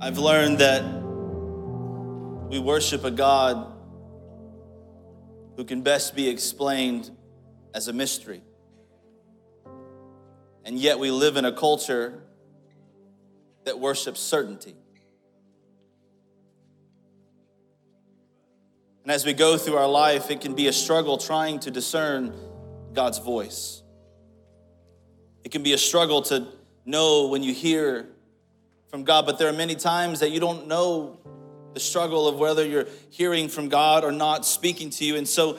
I've learned that we worship a God who can best be explained as a mystery. And yet we live in a culture that worships certainty. And as we go through our life, it can be a struggle trying to discern God's voice. It can be a struggle to know when you hear from God, but there are many times that you don't know the struggle of whether you're hearing from God or not speaking to you. And so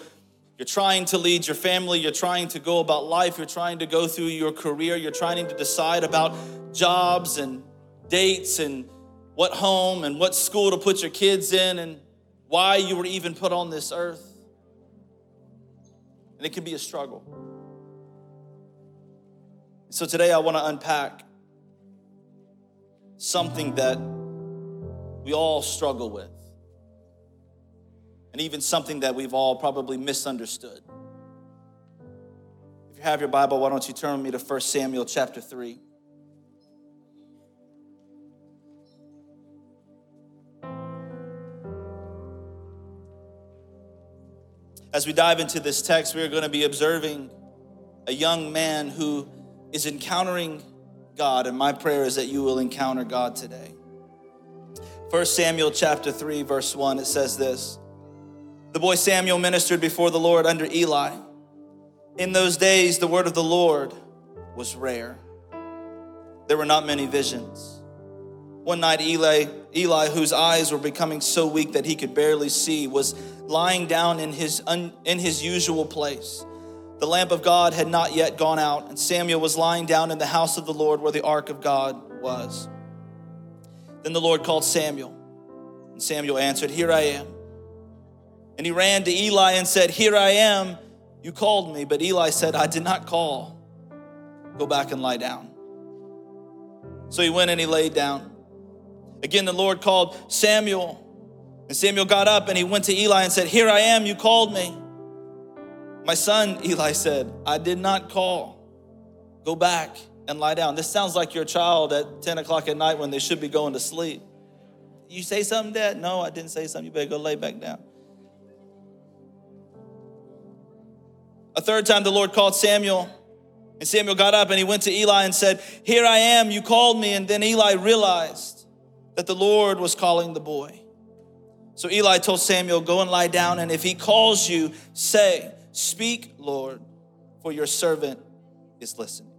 you're trying to lead your family, you're trying to go about life, you're trying to go through your career, you're trying to decide about jobs and dates and what home and what school to put your kids in and why you were even put on this earth. And it can be a struggle. So today I want to unpack something that we all struggle with, and even something that we've all probably misunderstood. If you have your Bible, why don't you turn with me to 1 Samuel chapter 3. As we dive into this text, we are going to be observing a young man who is encountering God, and my prayer is that you will encounter God today. 1 Samuel chapter 3, verse 1, it says this The boy Samuel ministered before the Lord under Eli. In those days, the word of the Lord was rare. There were not many visions. One night, Eli, Eli, whose eyes were becoming so weak that he could barely see, was lying down in his, un, in his usual place. The lamp of God had not yet gone out, and Samuel was lying down in the house of the Lord where the ark of God was. Then the Lord called Samuel, and Samuel answered, Here I am. And he ran to Eli and said, Here I am. You called me. But Eli said, I did not call. Go back and lie down. So he went and he laid down. Again, the Lord called Samuel. And Samuel got up and he went to Eli and said, Here I am. You called me. My son, Eli said, I did not call. Go back and lie down. This sounds like your child at 10 o'clock at night when they should be going to sleep. You say something, Dad? No, I didn't say something. You better go lay back down. A third time, the Lord called Samuel. And Samuel got up and he went to Eli and said, Here I am, you called me. And then Eli realized that the Lord was calling the boy. So Eli told Samuel, Go and lie down, and if he calls you, say, Speak, Lord, for your servant is listening.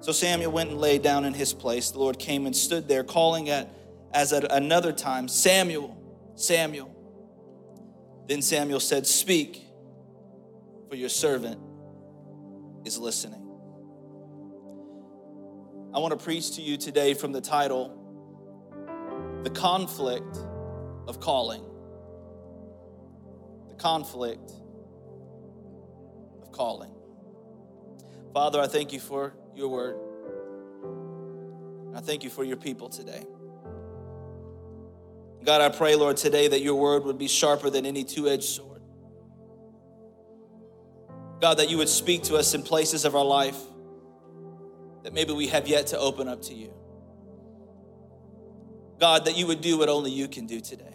So Samuel went and lay down in his place. The Lord came and stood there, calling at as at another time, Samuel, Samuel. Then Samuel said, Speak, for your servant is listening. I want to preach to you today from the title, The Conflict of Calling the conflict of calling. Father, I thank you for your word. I thank you for your people today. God, I pray, Lord, today that your word would be sharper than any two edged sword. God, that you would speak to us in places of our life that maybe we have yet to open up to you. God, that you would do what only you can do today.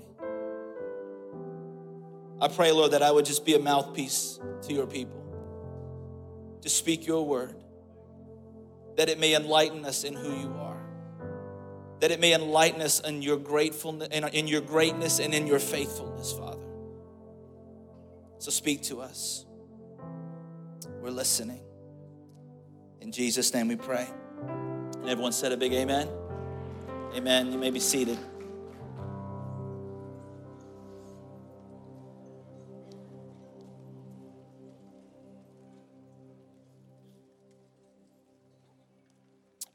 I pray, Lord, that I would just be a mouthpiece to your people, to speak your word, that it may enlighten us in who you are, that it may enlighten us in your gratefulness, in your greatness, and in your faithfulness, Father. So speak to us. We're listening. In Jesus' name we pray. And everyone said a big amen. Amen. You may be seated.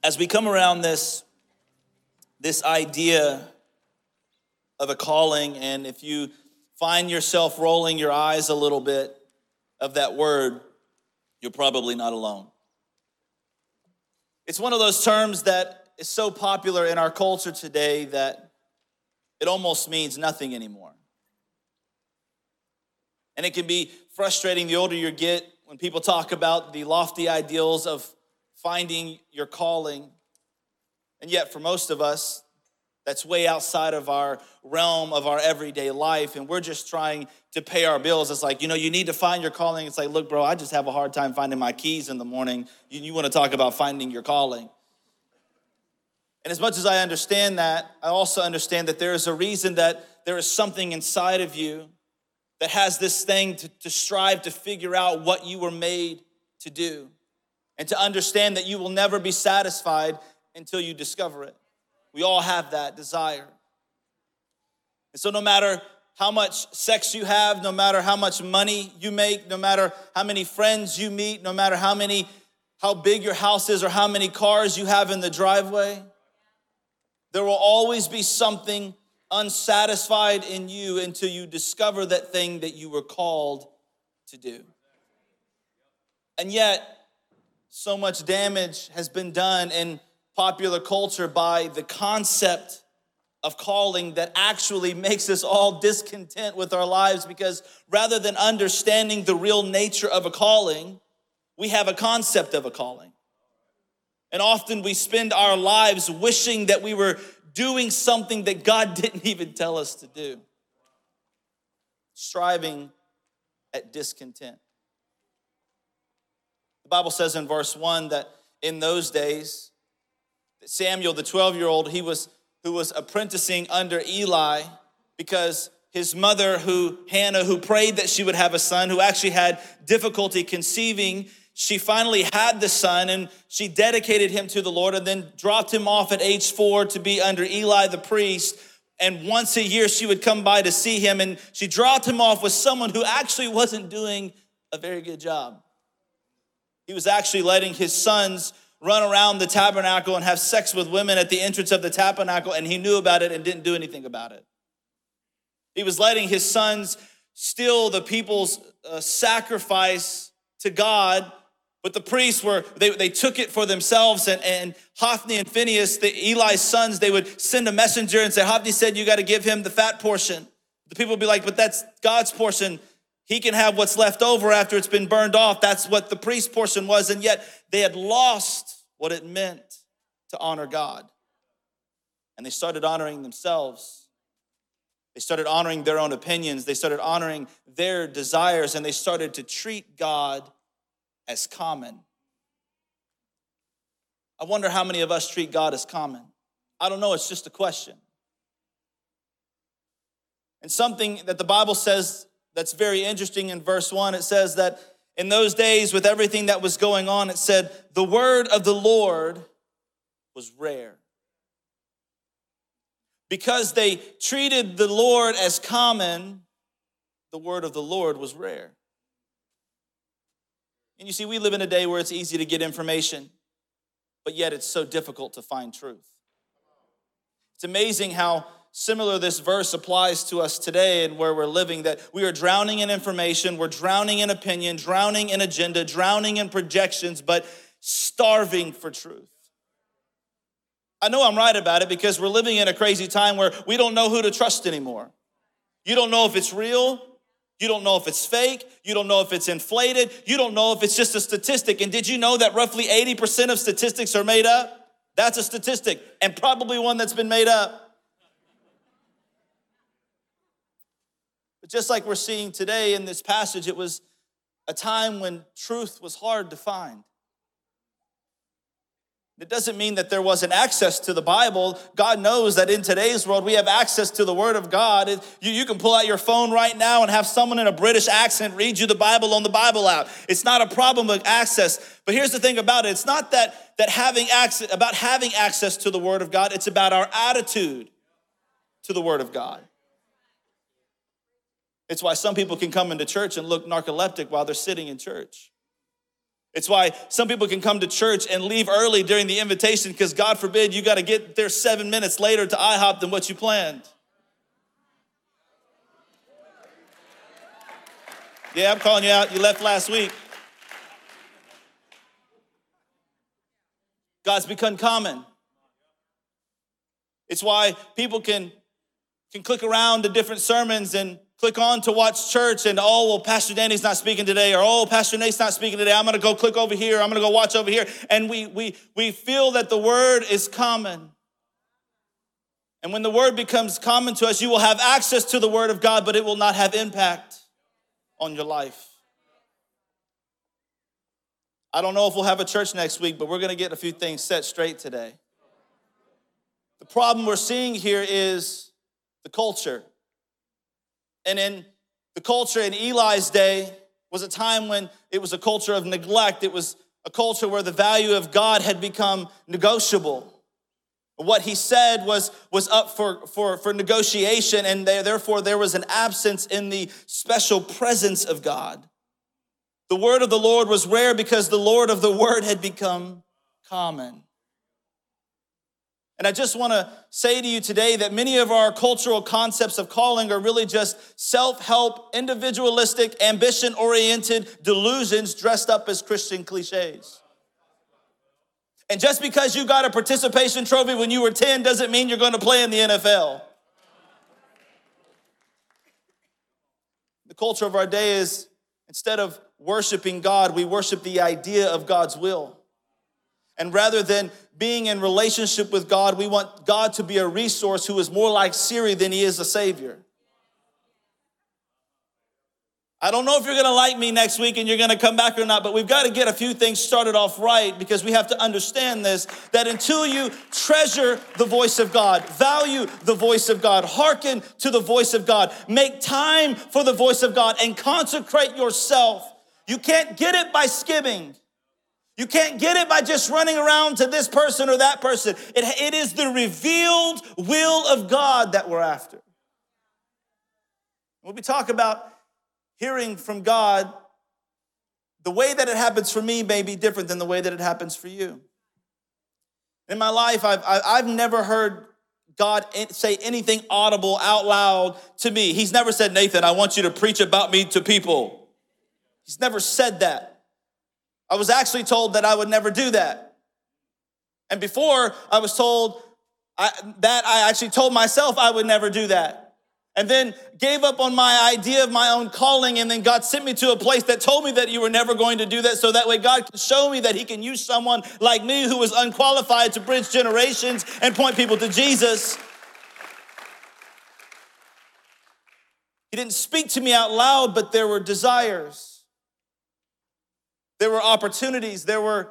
As we come around this this idea of a calling and if you find yourself rolling your eyes a little bit of that word you're probably not alone. It's one of those terms that is so popular in our culture today that it almost means nothing anymore. And it can be frustrating the older you get when people talk about the lofty ideals of finding your calling. And yet, for most of us, that's way outside of our realm of our everyday life. And we're just trying to pay our bills. It's like, you know, you need to find your calling. It's like, look, bro, I just have a hard time finding my keys in the morning. You, you want to talk about finding your calling. And as much as I understand that, I also understand that there is a reason that there is something inside of you that has this thing to, to strive to figure out what you were made to do and to understand that you will never be satisfied until you discover it. We all have that desire. And so, no matter how much sex you have, no matter how much money you make, no matter how many friends you meet, no matter how many how big your house is or how many cars you have in the driveway, there will always be something unsatisfied in you until you discover that thing that you were called to do. And yet, so much damage has been done in popular culture by the concept of calling that actually makes us all discontent with our lives because rather than understanding the real nature of a calling, we have a concept of a calling. And often we spend our lives wishing that we were doing something that God didn't even tell us to do, striving at discontent. The Bible says in verse 1 that in those days, Samuel, the 12 year old, he was who was apprenticing under Eli because his mother, who Hannah, who prayed that she would have a son, who actually had difficulty conceiving, she finally had the son and she dedicated him to the Lord and then dropped him off at age four to be under Eli the priest. And once a year she would come by to see him and she dropped him off with someone who actually wasn't doing a very good job. He was actually letting his sons run around the tabernacle and have sex with women at the entrance of the tabernacle, and he knew about it and didn't do anything about it. He was letting his sons steal the people's uh, sacrifice to God, but the priests were, they, they took it for themselves. And, and Hophni and Phinehas, the Eli's sons, they would send a messenger and say, Hophni said, You got to give him the fat portion. The people would be like, But that's God's portion. He can have what's left over after it's been burned off. That's what the priest portion was. And yet they had lost what it meant to honor God. And they started honoring themselves. They started honoring their own opinions. They started honoring their desires. And they started to treat God as common. I wonder how many of us treat God as common. I don't know, it's just a question. And something that the Bible says that's very interesting in verse 1. It says that in those days, with everything that was going on, it said, the word of the Lord was rare. Because they treated the Lord as common, the word of the Lord was rare. And you see, we live in a day where it's easy to get information, but yet it's so difficult to find truth. It's amazing how similar this verse applies to us today and where we're living that we are drowning in information, we're drowning in opinion, drowning in agenda, drowning in projections, but starving for truth. I know I'm right about it because we're living in a crazy time where we don't know who to trust anymore. You don't know if it's real. You don't know if it's fake. You don't know if it's inflated. You don't know if it's just a statistic. And did you know that roughly 80% of statistics are made up? That's a statistic and probably one that's been made up. But just like we're seeing today in this passage, it was a time when truth was hard to find. It doesn't mean that there wasn't access to the Bible. God knows that in today's world we have access to the Word of God. You, you can pull out your phone right now and have someone in a British accent read you the Bible on the Bible app. It's not a problem of access. But here's the thing about it it's not that, that having access, about having access to the Word of God, it's about our attitude to the Word of God. It's why some people can come into church and look narcoleptic while they're sitting in church. It's why some people can come to church and leave early during the invitation because, God forbid, you got to get there seven minutes later to IHOP than what you planned. Yeah, I'm calling you out. You left last week. God's become common. It's why people can, can click around to different sermons and click on to watch church and oh well pastor danny's not speaking today or oh pastor nate's not speaking today i'm going to go click over here i'm going to go watch over here and we we we feel that the word is common And when the word becomes common to us, you will have access to the word of God, but it will not have impact on your life. I don't know if we'll have a church next week, but we're going to get a few things set straight today. The problem we're seeing here is the culture. And in the culture in Eli's day was a time when it was a culture of neglect. It was a culture where the value of God had become negotiable. What he said was, was up for, for, for negotiation, and there, therefore there was an absence in the special presence of God. The word of the Lord was rare because the Lord of the word had become common. And I just want to say to you today that many of our cultural concepts of calling are really just self help, individualistic, ambition oriented delusions dressed up as Christian cliches. And just because you got a participation trophy when you were 10 doesn't mean you're going to play in the NFL. The culture of our day is instead of worshiping God, we worship the idea of God's will. And rather than being in relationship with God, we want God to be a resource who is more like Siri than he is a savior. I don't know if you're gonna like me next week and you're gonna come back or not, but we've got to get a few things started off right because we have to understand this that until you treasure the voice of God, value the voice of God, hearken to the voice of God, make time for the voice of God, and consecrate yourself, you can't get it by skimming. You can't get it by just running around to this person or that person. It, it is the revealed will of God that we're after. When we talk about hearing from God, the way that it happens for me may be different than the way that it happens for you. In my life, I've, I've never heard God say anything audible out loud to me. He's never said, Nathan, I want you to preach about me to people. He's never said that. I was actually told that I would never do that. And before I was told I, that, I actually told myself I would never do that and then gave up on my idea of my own calling. And then God sent me to a place that told me that you were never going to do that. So that way, God can show me that He can use someone like me who was unqualified to bridge generations and point people to Jesus. He didn't speak to me out loud, but there were desires, there were opportunities, there were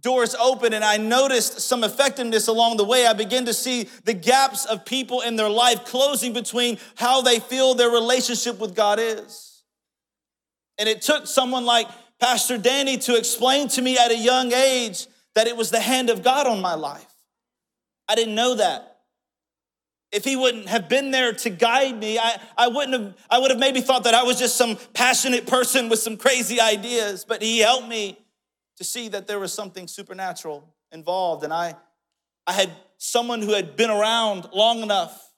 doors open and I noticed some effectiveness along the way. I began to see the gaps of people in their life closing between how they feel their relationship with God is. And it took someone like Pastor Danny to explain to me at a young age that it was the hand of God on my life. I didn't know that. If he wouldn't have been there to guide me, I, I wouldn't have, I would have maybe thought that I was just some passionate person with some crazy ideas, but he helped me to see that there was something supernatural involved. And I, I had someone who had been around long enough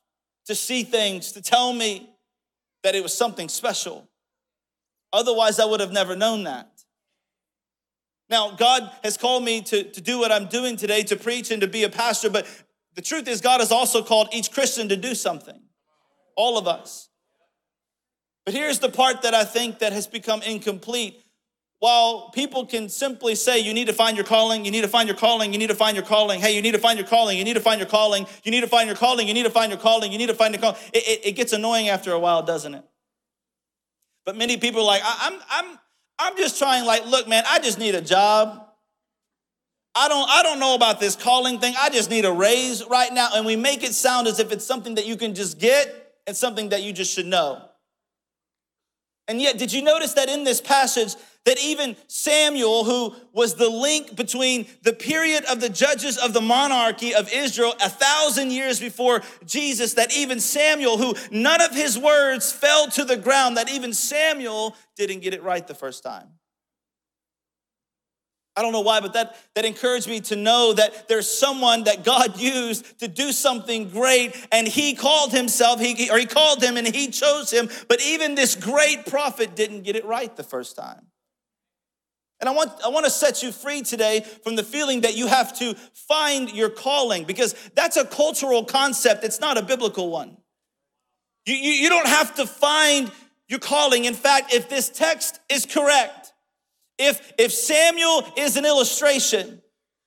to see things, to tell me that it was something special. Otherwise, I would have never known that. Now, God has called me to, to do what I'm doing today, to preach and to be a pastor, but the truth is, God has also called each Christian to do something. All of us. But here's the part that I think that has become incomplete while people can simply say, you need to find your calling, you need to find your calling, you need to find your calling, hey, you need to find your calling, you need to find your calling, you need to find your calling, you need to find your calling, you need to find your calling. It, it, it gets annoying after a while, doesn't it? But many people are like, I'm, I'm, I'm just trying, like, look, man, I just need a job. I don't, I don't know about this calling thing. I just need a raise right now. And we make it sound as if it's something that you can just get and something that you just should know. And yet, did you notice that in this passage, that even Samuel, who was the link between the period of the judges of the monarchy of Israel a thousand years before Jesus, that even Samuel, who none of his words fell to the ground, that even Samuel didn't get it right the first time. I don't know why, but that, that encouraged me to know that there's someone that God used to do something great, and he called himself, he, or he called him and he chose him. But even this great prophet didn't get it right the first time. And I want, I want to set you free today from the feeling that you have to find your calling because that's a cultural concept, it's not a biblical one. You, you, you don't have to find your calling. In fact, if this text is correct, if, if Samuel is an illustration,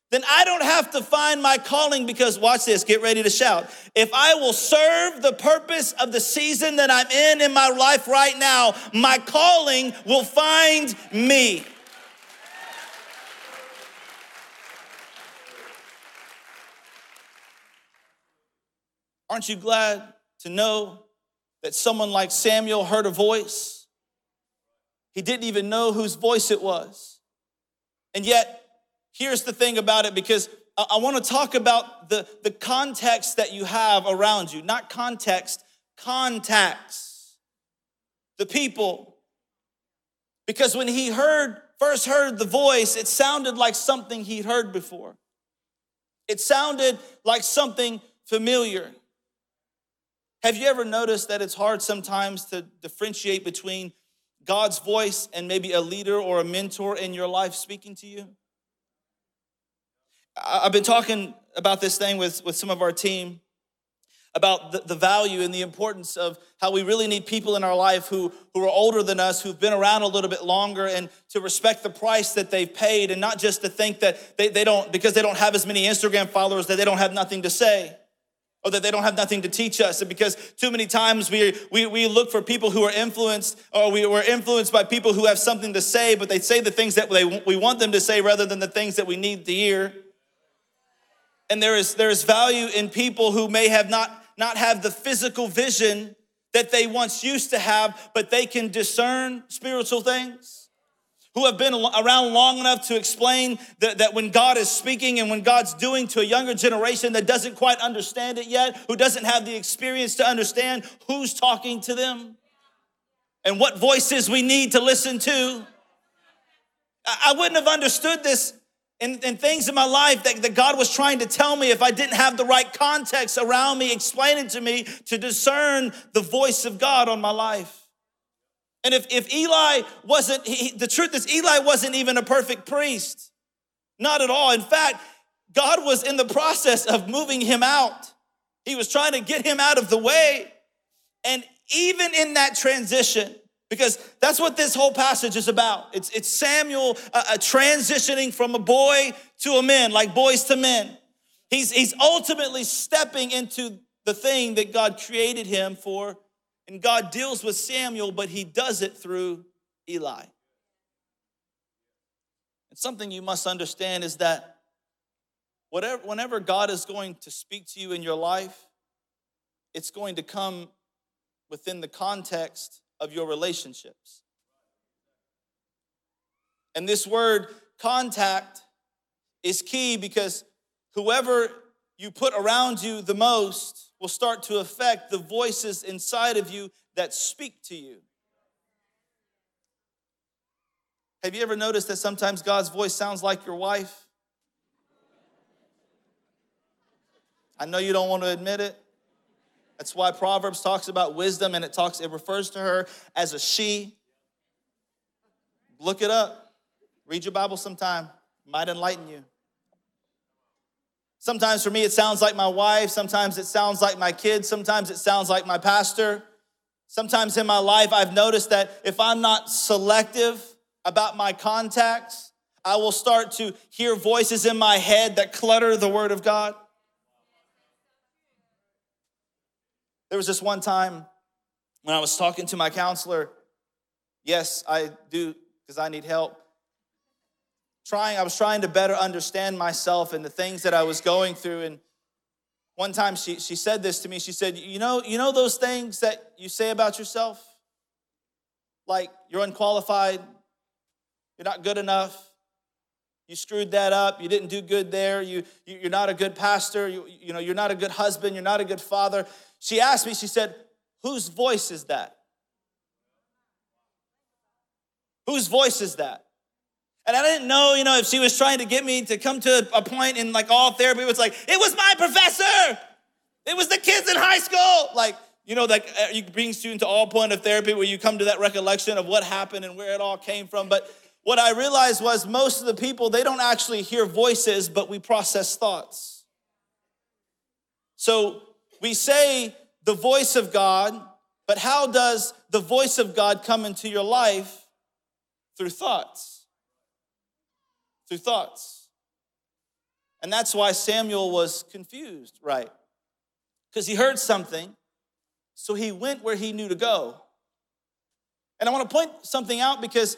then I don't have to find my calling because, watch this, get ready to shout. If I will serve the purpose of the season that I'm in in my life right now, my calling will find me. Aren't you glad to know that someone like Samuel heard a voice? He didn't even know whose voice it was. And yet, here's the thing about it because I, I want to talk about the, the context that you have around you, not context, contacts, the people. Because when he heard, first heard the voice, it sounded like something he'd heard before. It sounded like something familiar. Have you ever noticed that it's hard sometimes to differentiate between God's voice and maybe a leader or a mentor in your life speaking to you? I've been talking about this thing with, with some of our team about the, the, value and the importance of how we really need people in our life who, who are older than us, who've been around a little bit longer, and to respect the price that they've paid, and not just to think that they, they don't, because they don't have as many Instagram followers, that they don't have nothing to say. Or that they don't have nothing to teach us. And because too many times we, we, we look for people who are influenced, or we were influenced by people who have something to say, but they say the things that they, we want them to say rather than the things that we need to hear. And there is, there is value in people who may have not, not have the physical vision that they once used to have, but they can discern spiritual things. Who have been around long enough to explain that, that when God is speaking and when God's doing to a younger generation that doesn't quite understand it yet, who doesn't have the experience to understand who's talking to them and what voices we need to listen to. I wouldn't have understood this and, things in my life that, that God was trying to tell me if I didn't have the right context around me, explaining to me to discern the voice of God on my life. And if, if Eli wasn't, he, the truth is, Eli wasn't even a perfect priest. Not at all. In fact, God was in the process of moving him out. He was trying to get him out of the way. And even in that transition, because that's what this whole passage is about. It's, it's Samuel uh, uh, transitioning from a boy to a man, like boys to men. He's, he's ultimately stepping into the thing that God created him for. And God deals with Samuel, but he does it through Eli. And something you must understand is that whatever, whenever God is going to speak to you in your life, it's going to come within the context of your relationships. And this word contact is key because whoever you put around you the most will start to affect the voices inside of you that speak to you. Have you ever noticed that sometimes God's voice sounds like your wife? I know you don't want to admit it. That's why Proverbs talks about wisdom and it talks, it refers to her as a she. Look it up. Read your Bible sometime. Might enlighten you. Sometimes for me, it sounds like my wife. Sometimes it sounds like my kids. Sometimes it sounds like my pastor. Sometimes in my life, I've noticed that if I'm not selective about my contacts, I will start to hear voices in my head that clutter the Word of God. There was this one time when I was talking to my counselor. Yes, I do, because I need help. Trying, I was trying to better understand myself and the things that I was going through. And one time she, she said this to me. She said, You know, you know those things that you say about yourself? Like you're unqualified, you're not good enough, you screwed that up you didn't do good there you, you are not a good pastor you, you know you're not a good husband you're not a good father she asked me, she said, Whose voice is that? Whose voice is that? And I didn't know, you know, if she was trying to get me to come to a point in like all therapy, was like, it was my professor. It was the kids in high school. Like, you know, like uh, you bring students to all point of therapy where you come to that recollection of what happened and where it all came from. But what I realized was most of the people, they don't actually hear voices, but we process thoughts. So we say the voice of God, but how does the voice of God come into your life? Through thoughts. Through thoughts. And that's why Samuel was confused, right? Because he heard something, so he went where he knew to go. And I want to point something out because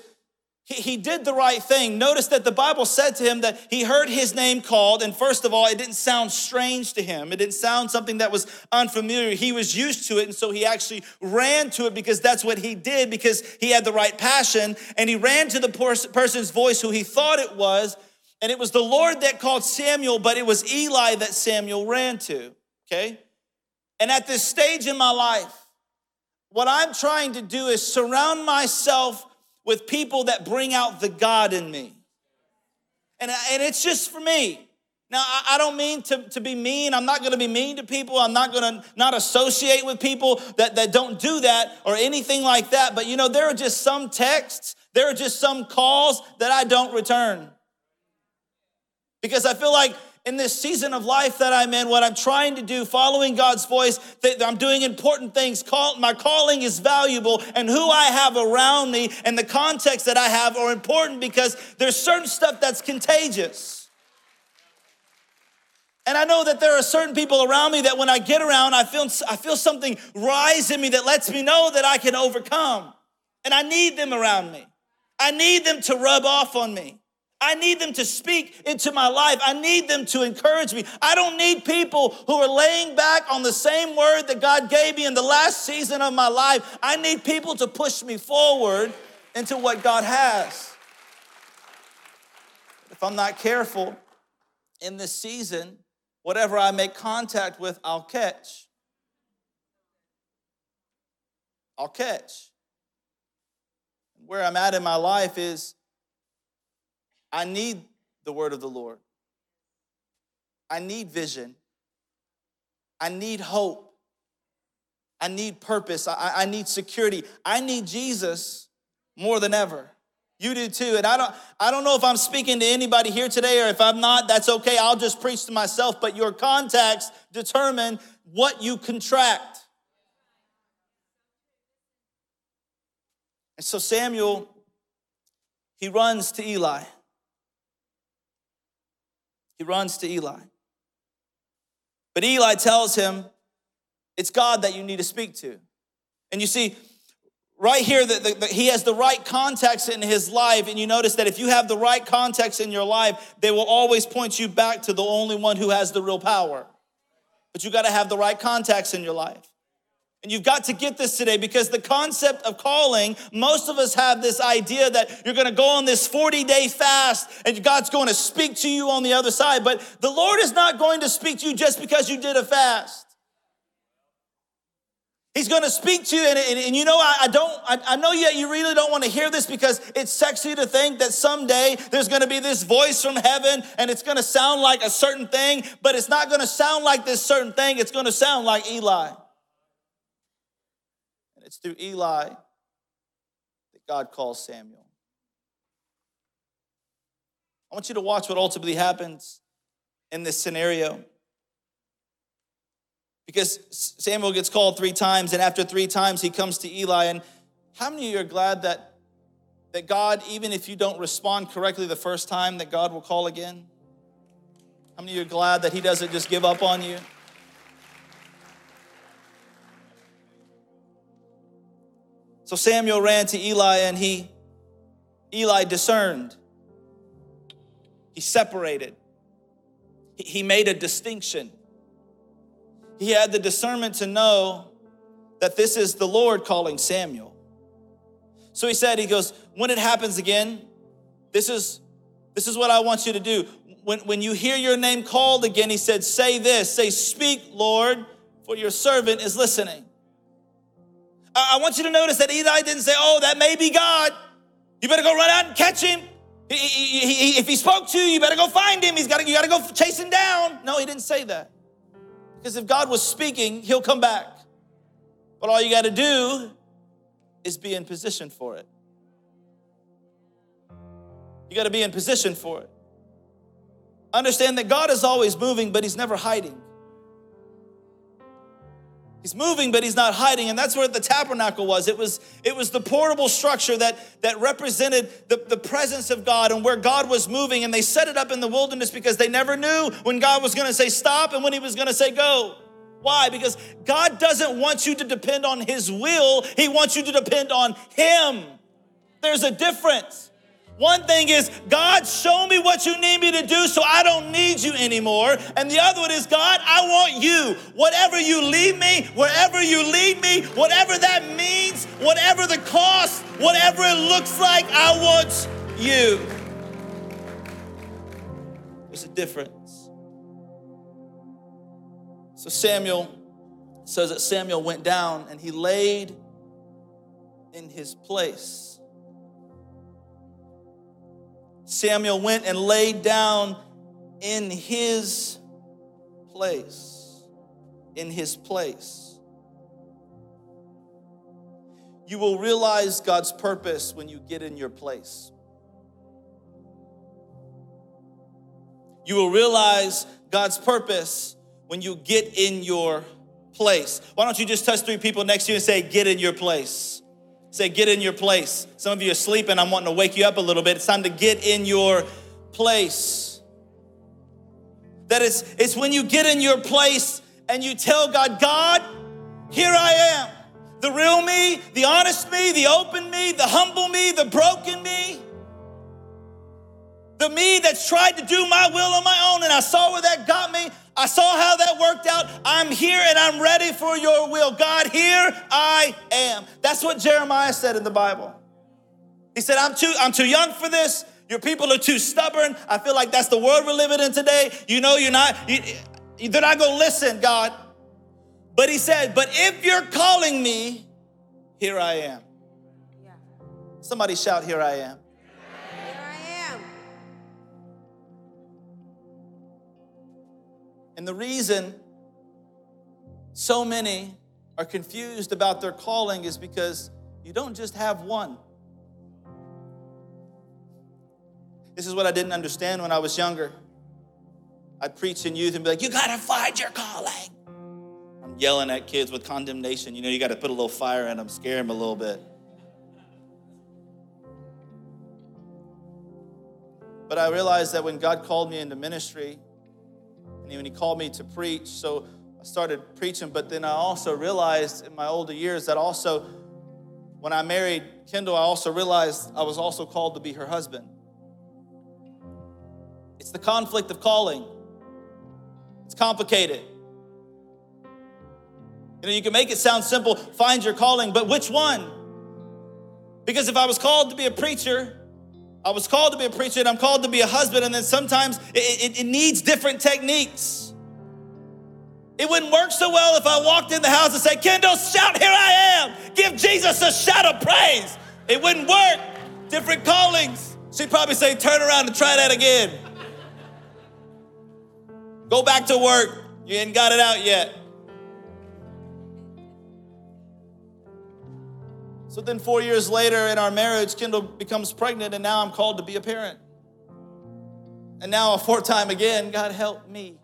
he, did the right thing. Notice that the Bible said to him that he heard his name called, and first of all, it didn't sound strange to him. It didn't sound something that was unfamiliar. He was used to it, and so he actually ran to it because that's what he did, because he had the right passion, and he ran to the person's voice who he thought it was, and it was the Lord that called Samuel, but it was Eli that Samuel ran to, okay? And at this stage in my life, what I'm trying to do is surround myself with people that bring out the God in me. And, and it's just for me. Now, I don't mean to, to be mean. I'm not going to be mean to people. I'm not going to not associate with people that, that don't do that or anything like that. But you know, there are just some texts, there are just some calls that I don't return. Because I feel like in this season of life that I'm in, what I'm trying to do, following God's voice, that I'm doing important things. Call, my calling is valuable, and who I have around me and the context that I have are important because there's certain stuff that's contagious. And I know that there are certain people around me that when I get around, I feel, I feel something rise in me that lets me know that I can overcome. And I need them around me. I need them to rub off on me. I need them to speak into my life. I need them to encourage me. I don't need people who are laying back on the same word that God gave me in the last season of my life. I need people to push me forward into what God has. If I'm not careful in this season, whatever I make contact with, I'll catch. I'll catch. Where I'm at in my life is I need the word of the Lord. I need vision. I need hope. I need purpose. I, I need security. I need Jesus more than ever. You do too. And I don't, I don't know if I'm speaking to anybody here today or if I'm not, that's okay. I'll just preach to myself. But your contacts determine what you contract. And so Samuel, he runs to Eli. He runs to Eli. But Eli tells him, It's God that you need to speak to. And you see, right here, that he has the right context in his life. And you notice that if you have the right context in your life, they will always point you back to the only one who has the real power. But you got to have the right context in your life. And you've got to get this today because the concept of calling, most of us have this idea that you're going to go on this 40 day fast and God's going to speak to you on the other side. But the Lord is not going to speak to you just because you did a fast. He's going to speak to you, and, and, and you know, I, I don't, I, I, know yet you really don't want to hear this because it's sexy to think that someday there's going to be this voice from heaven and it's going to sound like a certain thing, but it's not going to sound like this certain thing. It's going to sound like Eli. It's through Eli that God calls Samuel. I want you to watch what ultimately happens in this scenario. Because Samuel gets called three times, and after three times, he comes to Eli. And how many of you are glad that, that God, even if you don't respond correctly the first time, that God will call again? How many of you are glad that He doesn't just give up on you? So Samuel ran to Eli and he, Eli discerned. He separated. He made a distinction. He had the discernment to know that this is the Lord calling Samuel. So he said, he goes, when it happens again, this is this is what I want you to do. When, when you hear your name called again, he said, say this, say, speak, Lord, for your servant is listening. I want you to notice that Eli didn't say, Oh, that may be God. You better go run out and catch him. If he spoke to you, you better go find him. He's got to, you got to go chase him down. No, he didn't say that. Because if God was speaking, he'll come back. But all you got to do is be in position for it. You got to be in position for it. Understand that God is always moving, but he's never hiding. He's moving, but he's not hiding. And that's where the tabernacle was. It was, it was the portable structure that, that represented the, the presence of God and where God was moving. And they set it up in the wilderness because they never knew when God was gonna say stop and when he was gonna say go. Why? Because God doesn't want you to depend on his will, he wants you to depend on him. There's a difference. One thing is, God, show me what you need me to do so I don't need you anymore. And the other one is, God, I want you. Whatever you lead me, wherever you lead me, whatever that means, whatever the cost, whatever it looks like, I want you. There's a difference. So Samuel says that Samuel went down and he laid in his place. Samuel went and laid down in his place. In his place. You will realize God's purpose when you get in your place. You will realize God's purpose when you get in your place. Why don't you just touch three people next to you and say, Get in your place? Say, get in your place. Some of you are sleeping. I'm wanting to wake you up a little bit. It's time to get in your place. That is, it's, when you get in your place and you tell God, God, here I am. The real me, the honest me, the open me, the humble me, the broken me. The me that's tried to do my will on my own and I saw where that got me. I saw how that worked out. I'm here and I'm ready for your will. God, here I am. That's what Jeremiah said in the Bible. He said, I'm too, I'm too young for this. Your people are too stubborn. I feel like that's the world we're living in today. You know, you're not, you, they're not going to listen, God. But he said, But if you're calling me, here I am. Yeah. Somebody shout, Here I am. And the reason so many are confused about their calling is because you don't just have one. This is what I didn't understand when I was younger. I'd preach in youth and be like, You gotta find your calling. I'm yelling at kids with condemnation. You know, you gotta put a little fire in them, scare them a little bit. But I realized that when God called me into ministry, and when he called me to preach, so I started preaching. But then I also realized in my older years that also, when I married Kendall, I also realized I was also called to be her husband. It's the conflict of calling. It's complicated. You know, you can make it sound simple, find your calling, but which one? Because if I was called to be a preacher, I was called to be a preacher and I'm called to be a husband, and then sometimes it, it, it, needs different techniques. It wouldn't work so well if I walked in the house and said, Kendall, shout, here I am. Give Jesus a shout of praise. It wouldn't work. Different callings. She'd probably say, turn around and try that again. Go back to work. You ain't got it out yet. So then, four years later in our marriage, Kendall becomes pregnant, and now I'm called to be a parent. And now, a fourth time again, God help me.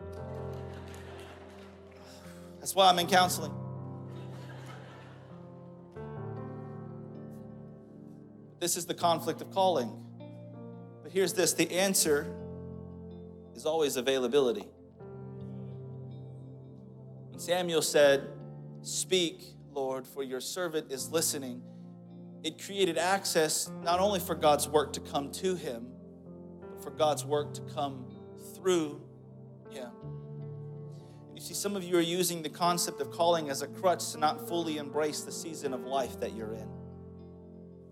That's why I'm in counseling. This is the conflict of calling. But here's this the answer is always availability. When Samuel said, Speak, Lord, for your servant is listening it created access not only for God's work to come to him, but for God's work to come through him. You see, some of you are using the concept of calling as a crutch to not fully embrace the season of life that you're in.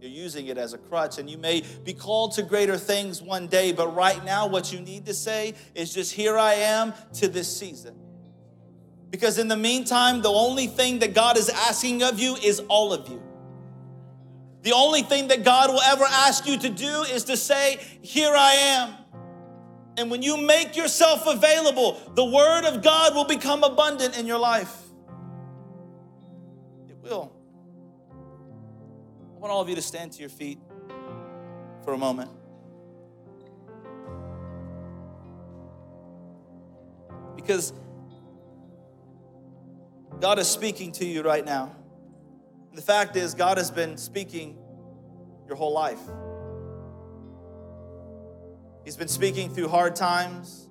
You're using it as a crutch, and you may be called to greater things one day, but right now, what you need to say is just, Here I am to this season. Because in the meantime, the only thing that God is asking of you is all of you. The only thing that God will ever ask you to do is to say, Here I am. And when you make yourself available, the Word of God will become abundant in your life. It will. I want all of you to stand to your feet for a moment. Because God is speaking to you right now. The fact is, God has been speaking your whole life. He's been speaking through hard times.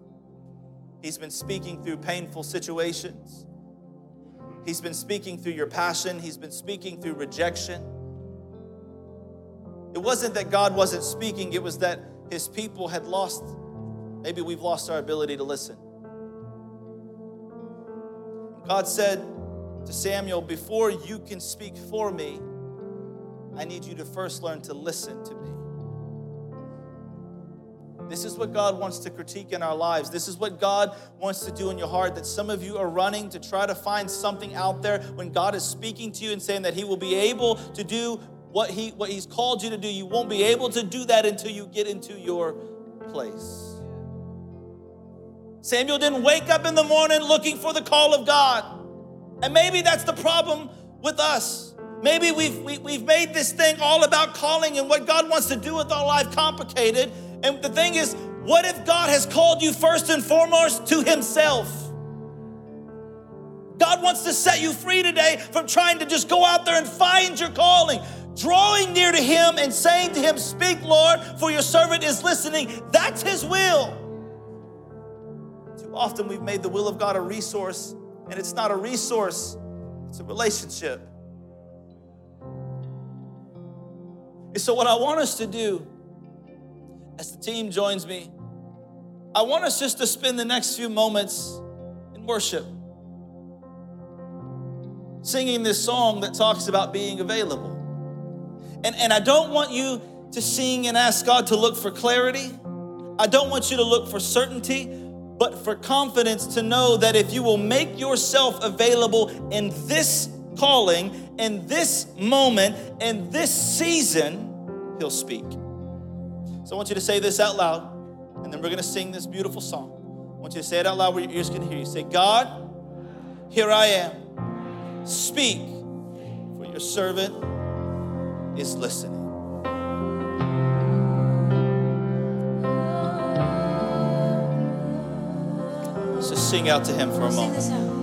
He's been speaking through painful situations. He's been speaking through your passion. He's been speaking through rejection. It wasn't that God wasn't speaking, it was that his people had lost, maybe we've lost our ability to listen. God said to Samuel, Before you can speak for me, I need you to first learn to listen to me. This is what God wants to critique in our lives. This is what God wants to do in your heart. That some of you are running to try to find something out there when God is speaking to you and saying that He will be able to do what, he, what He's called you to do. You won't be able to do that until you get into your place. Samuel didn't wake up in the morning looking for the call of God. And maybe that's the problem with us. Maybe we've, we, have we have made this thing all about calling and what God wants to do with our life complicated. And the thing is, what if God has called you first and foremost to Himself? God wants to set you free today from trying to just go out there and find your calling. Drawing near to Him and saying to Him, Speak, Lord, for your servant is listening. That's His will. Too often we've made the will of God a resource, and it's not a resource, it's a relationship. And so, what I want us to do as the team joins me, I want us just to spend the next few moments in worship, singing this song that talks about being available. And, and I don't want you to sing and ask God to look for clarity. I don't want you to look for certainty, but for confidence to know that if you will make yourself available in this calling, in this moment, in this season, He'll speak. So I want you to say this out loud, and then we're going to sing this beautiful song. I want you to say it out loud where your ears can hear you. Say, God, here I am. Speak, for your servant is listening. Sing out to him for a moment.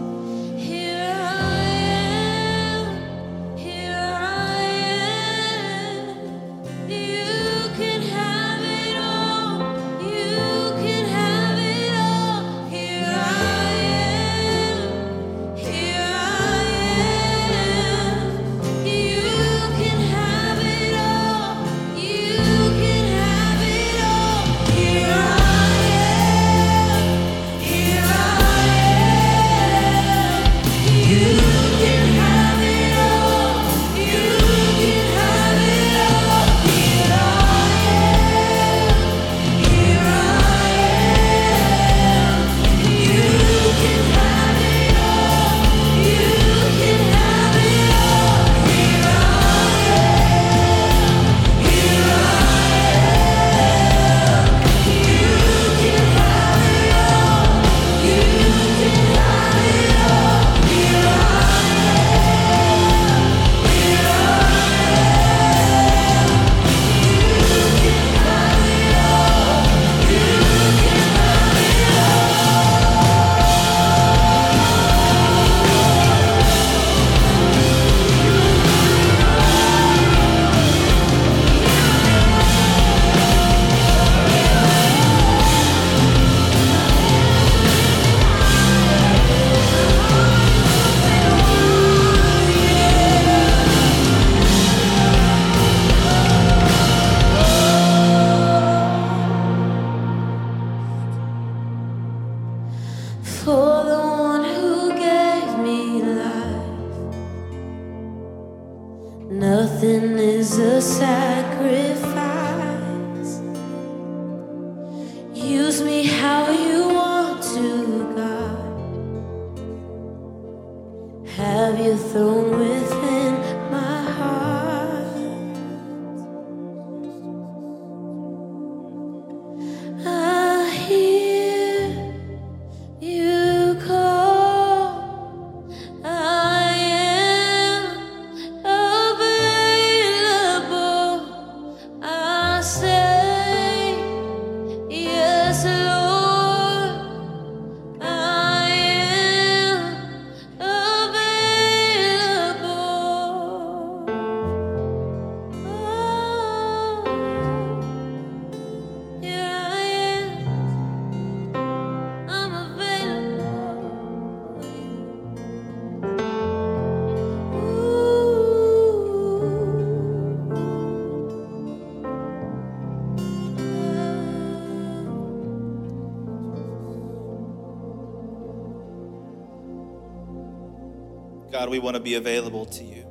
We want to be available to you.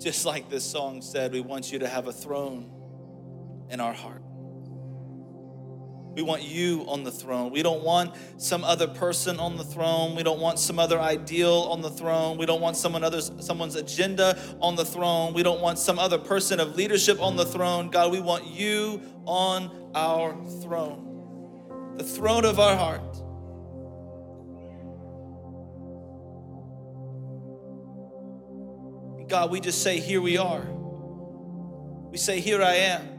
Just like this song said, we want you to have a throne in our heart. We want you on the throne. We don't want some other person on the throne. We don't want some other ideal on the throne. We don't want someone other's, someone's agenda on the throne. We don't want some other person of leadership on the throne. God, we want you on our throne, the throne of our heart. God, we just say, Here we are. We say, Here I am.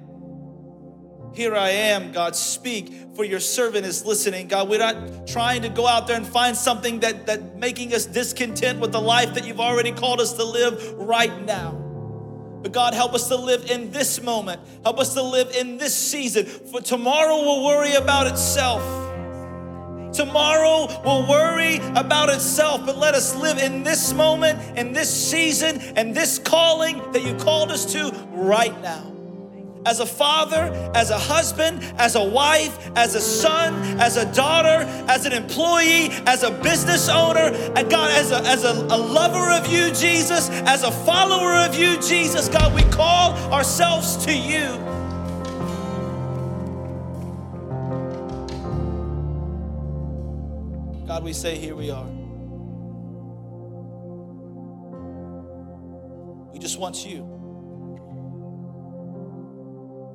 Here I am, God, speak, for your servant is listening. God, we're not trying to go out there and find something that, that making us discontent with the life that you've already called us to live right now. But God, help us to live in this moment. Help us to live in this season. For tomorrow will worry about itself. Tomorrow will worry about itself, but let us live in this moment, in this season, and this calling that you called us to right now as a father, as a husband, as a wife, as a son, as a daughter, as an employee, as a business owner, and God, as a, as a, a lover of you, Jesus, as a follower of you, Jesus, God, we call ourselves to you. God, we say, here we are. We just want you.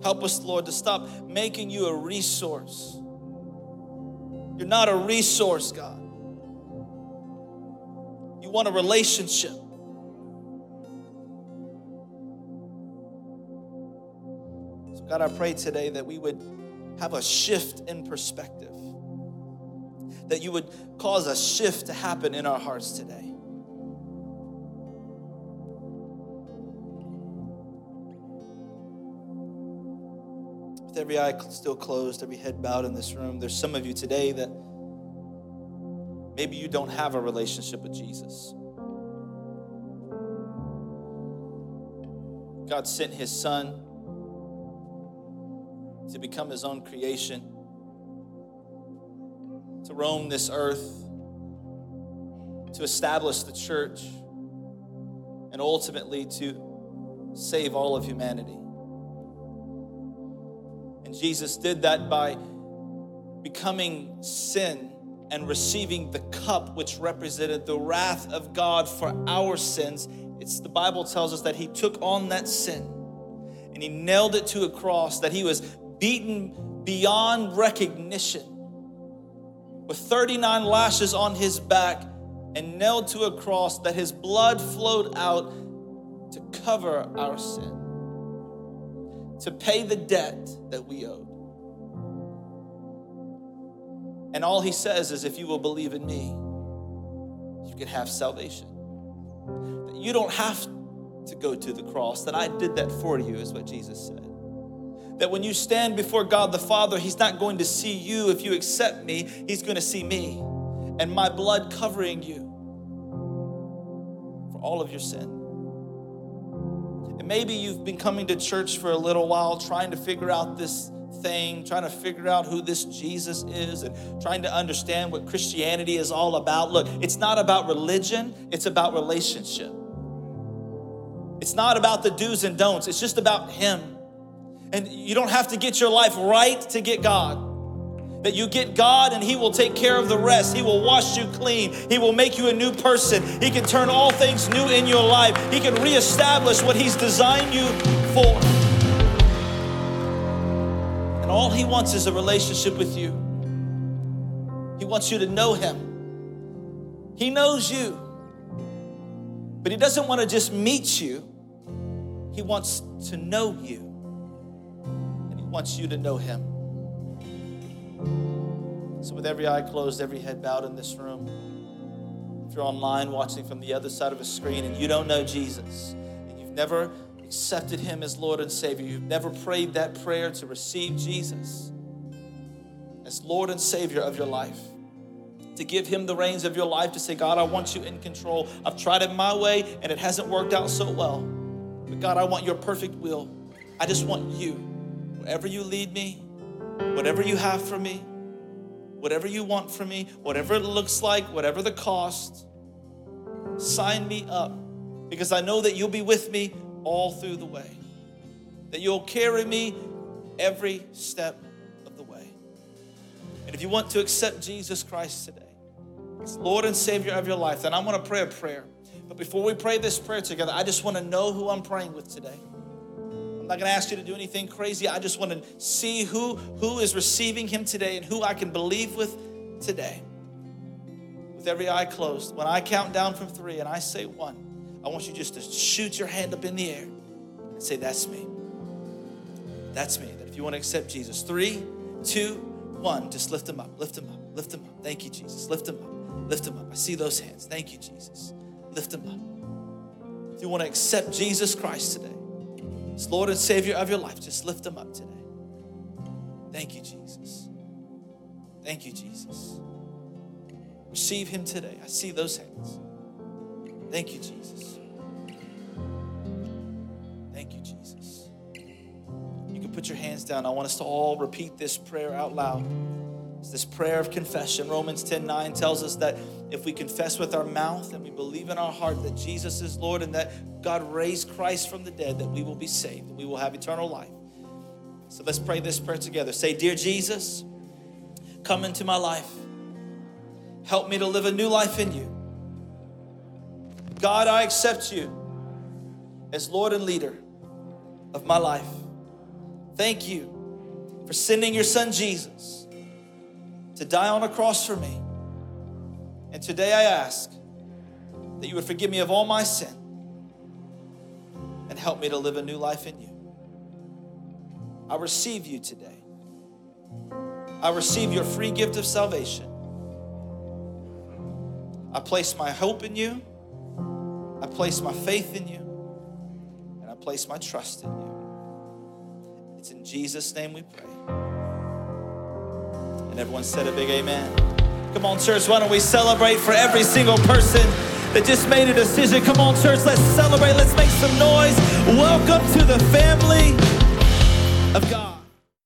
Help us, Lord, to stop making you a resource. You're not a resource, God. You want a relationship. So, God, I pray today that we would have a shift in perspective, that you would cause a shift to happen in our hearts today. with every eye still closed, every head bowed in this room, there's some of you today that maybe you don't have a relationship with Jesus. God sent his son to become his own creation, roam this earth, to establish the church, and ultimately to save all of humanity. And Jesus did that by becoming sin and receiving the cup which represented the wrath of God for our sins. It's the Bible tells us that he took on that sin and he nailed it to a cross, that he was beaten beyond recognition with 39 lashes on his back and nailed to a cross, that his blood flowed out to cover our sin to pay the debt that we owed. And all he says is if you will believe in me, you can have salvation. That you don't have to go to the cross, that I did that for you, is what Jesus said. That when you stand before God the Father, He's not going to see you if you accept me, He's going to see me and my blood covering you for all of your sin. And maybe you've been coming to church for a little while trying to figure out this thing, trying to figure out who this Jesus is, and trying to understand what Christianity is all about. Look, it's not about religion, it's about relationship. It's not about the do's and don'ts, it's just about Him. And you don't have to get your life right to get God that you get God and He will take care of the rest. He will wash you clean. He will make you a new person. He can turn all things new in your life. He can reestablish what He's designed you for. And all He wants is a relationship with you. He wants you to know Him. He knows you, but He doesn't want to just meet you, He wants to know you. Wants you to know Him. So, with every eye closed, every head bowed in this room, if you're online watching from the other side of a screen and you don't know Jesus, and you've never accepted Him as Lord and Savior, you've never prayed that prayer to receive Jesus as Lord and Savior of your life, to give Him the reins of your life, to say, God, I want you in control. I've tried it my way and it hasn't worked out so well. But God, I want your perfect will. I just want you. Wherever you lead me, whatever you have for me, whatever you want for me, whatever it looks like, whatever the cost. Sign me up because I know that you'll be with me all through the way, that you'll carry me every step of the way. And if you want to accept Jesus Christ today, as Lord and Savior of your life, then I'm going to pray a prayer. But before we pray this prayer together, I just want to know who I'm praying with today. I'm not going to ask you to do anything crazy. I just want to see who who is receiving him today and who I can believe with today. With every eye closed, when I count down from 3 and I say 1, I want you just to shoot your hand up in the air and say that's me. That's me. That if you want to accept Jesus, three, two, one, just lift them up, lift them up, lift them up. Thank you, Jesus. Lift them up, lift them up. I see those hands. Thank you, Jesus. Lift them up. If you want to accept Jesus Christ today, Lord and Savior of your life, just lift them up today. Thank you, Jesus. Thank you, Jesus. Receive Him today. I see those hands. Thank you, Jesus. Thank you, Jesus. You can put your hands down. I want us to all repeat this prayer out loud. It's this prayer of confession. Romans 10 9 tells us that if we confess with our mouth and we believe in our heart that Jesus is Lord and that God raised Christ from the dead, that we will be saved, we will have eternal life. So let's pray this prayer together. Say, Dear Jesus, come into my life. Help me to live a new life in you. God, I accept you as Lord and leader of my life. Thank you for sending your son Jesus to die on a cross for me. And today I ask that you would forgive me of all my sin and help me to live a new life in you. I receive you today. I receive your free gift of salvation. I place my hope in you. I place my faith in you. And I place my trust in you. It's in Jesus' name we pray. And everyone said a big amen. Come on, church, why don't we celebrate for every single person that just made a decision? Come on, church, let's celebrate. Let's make some noise. Welcome to the family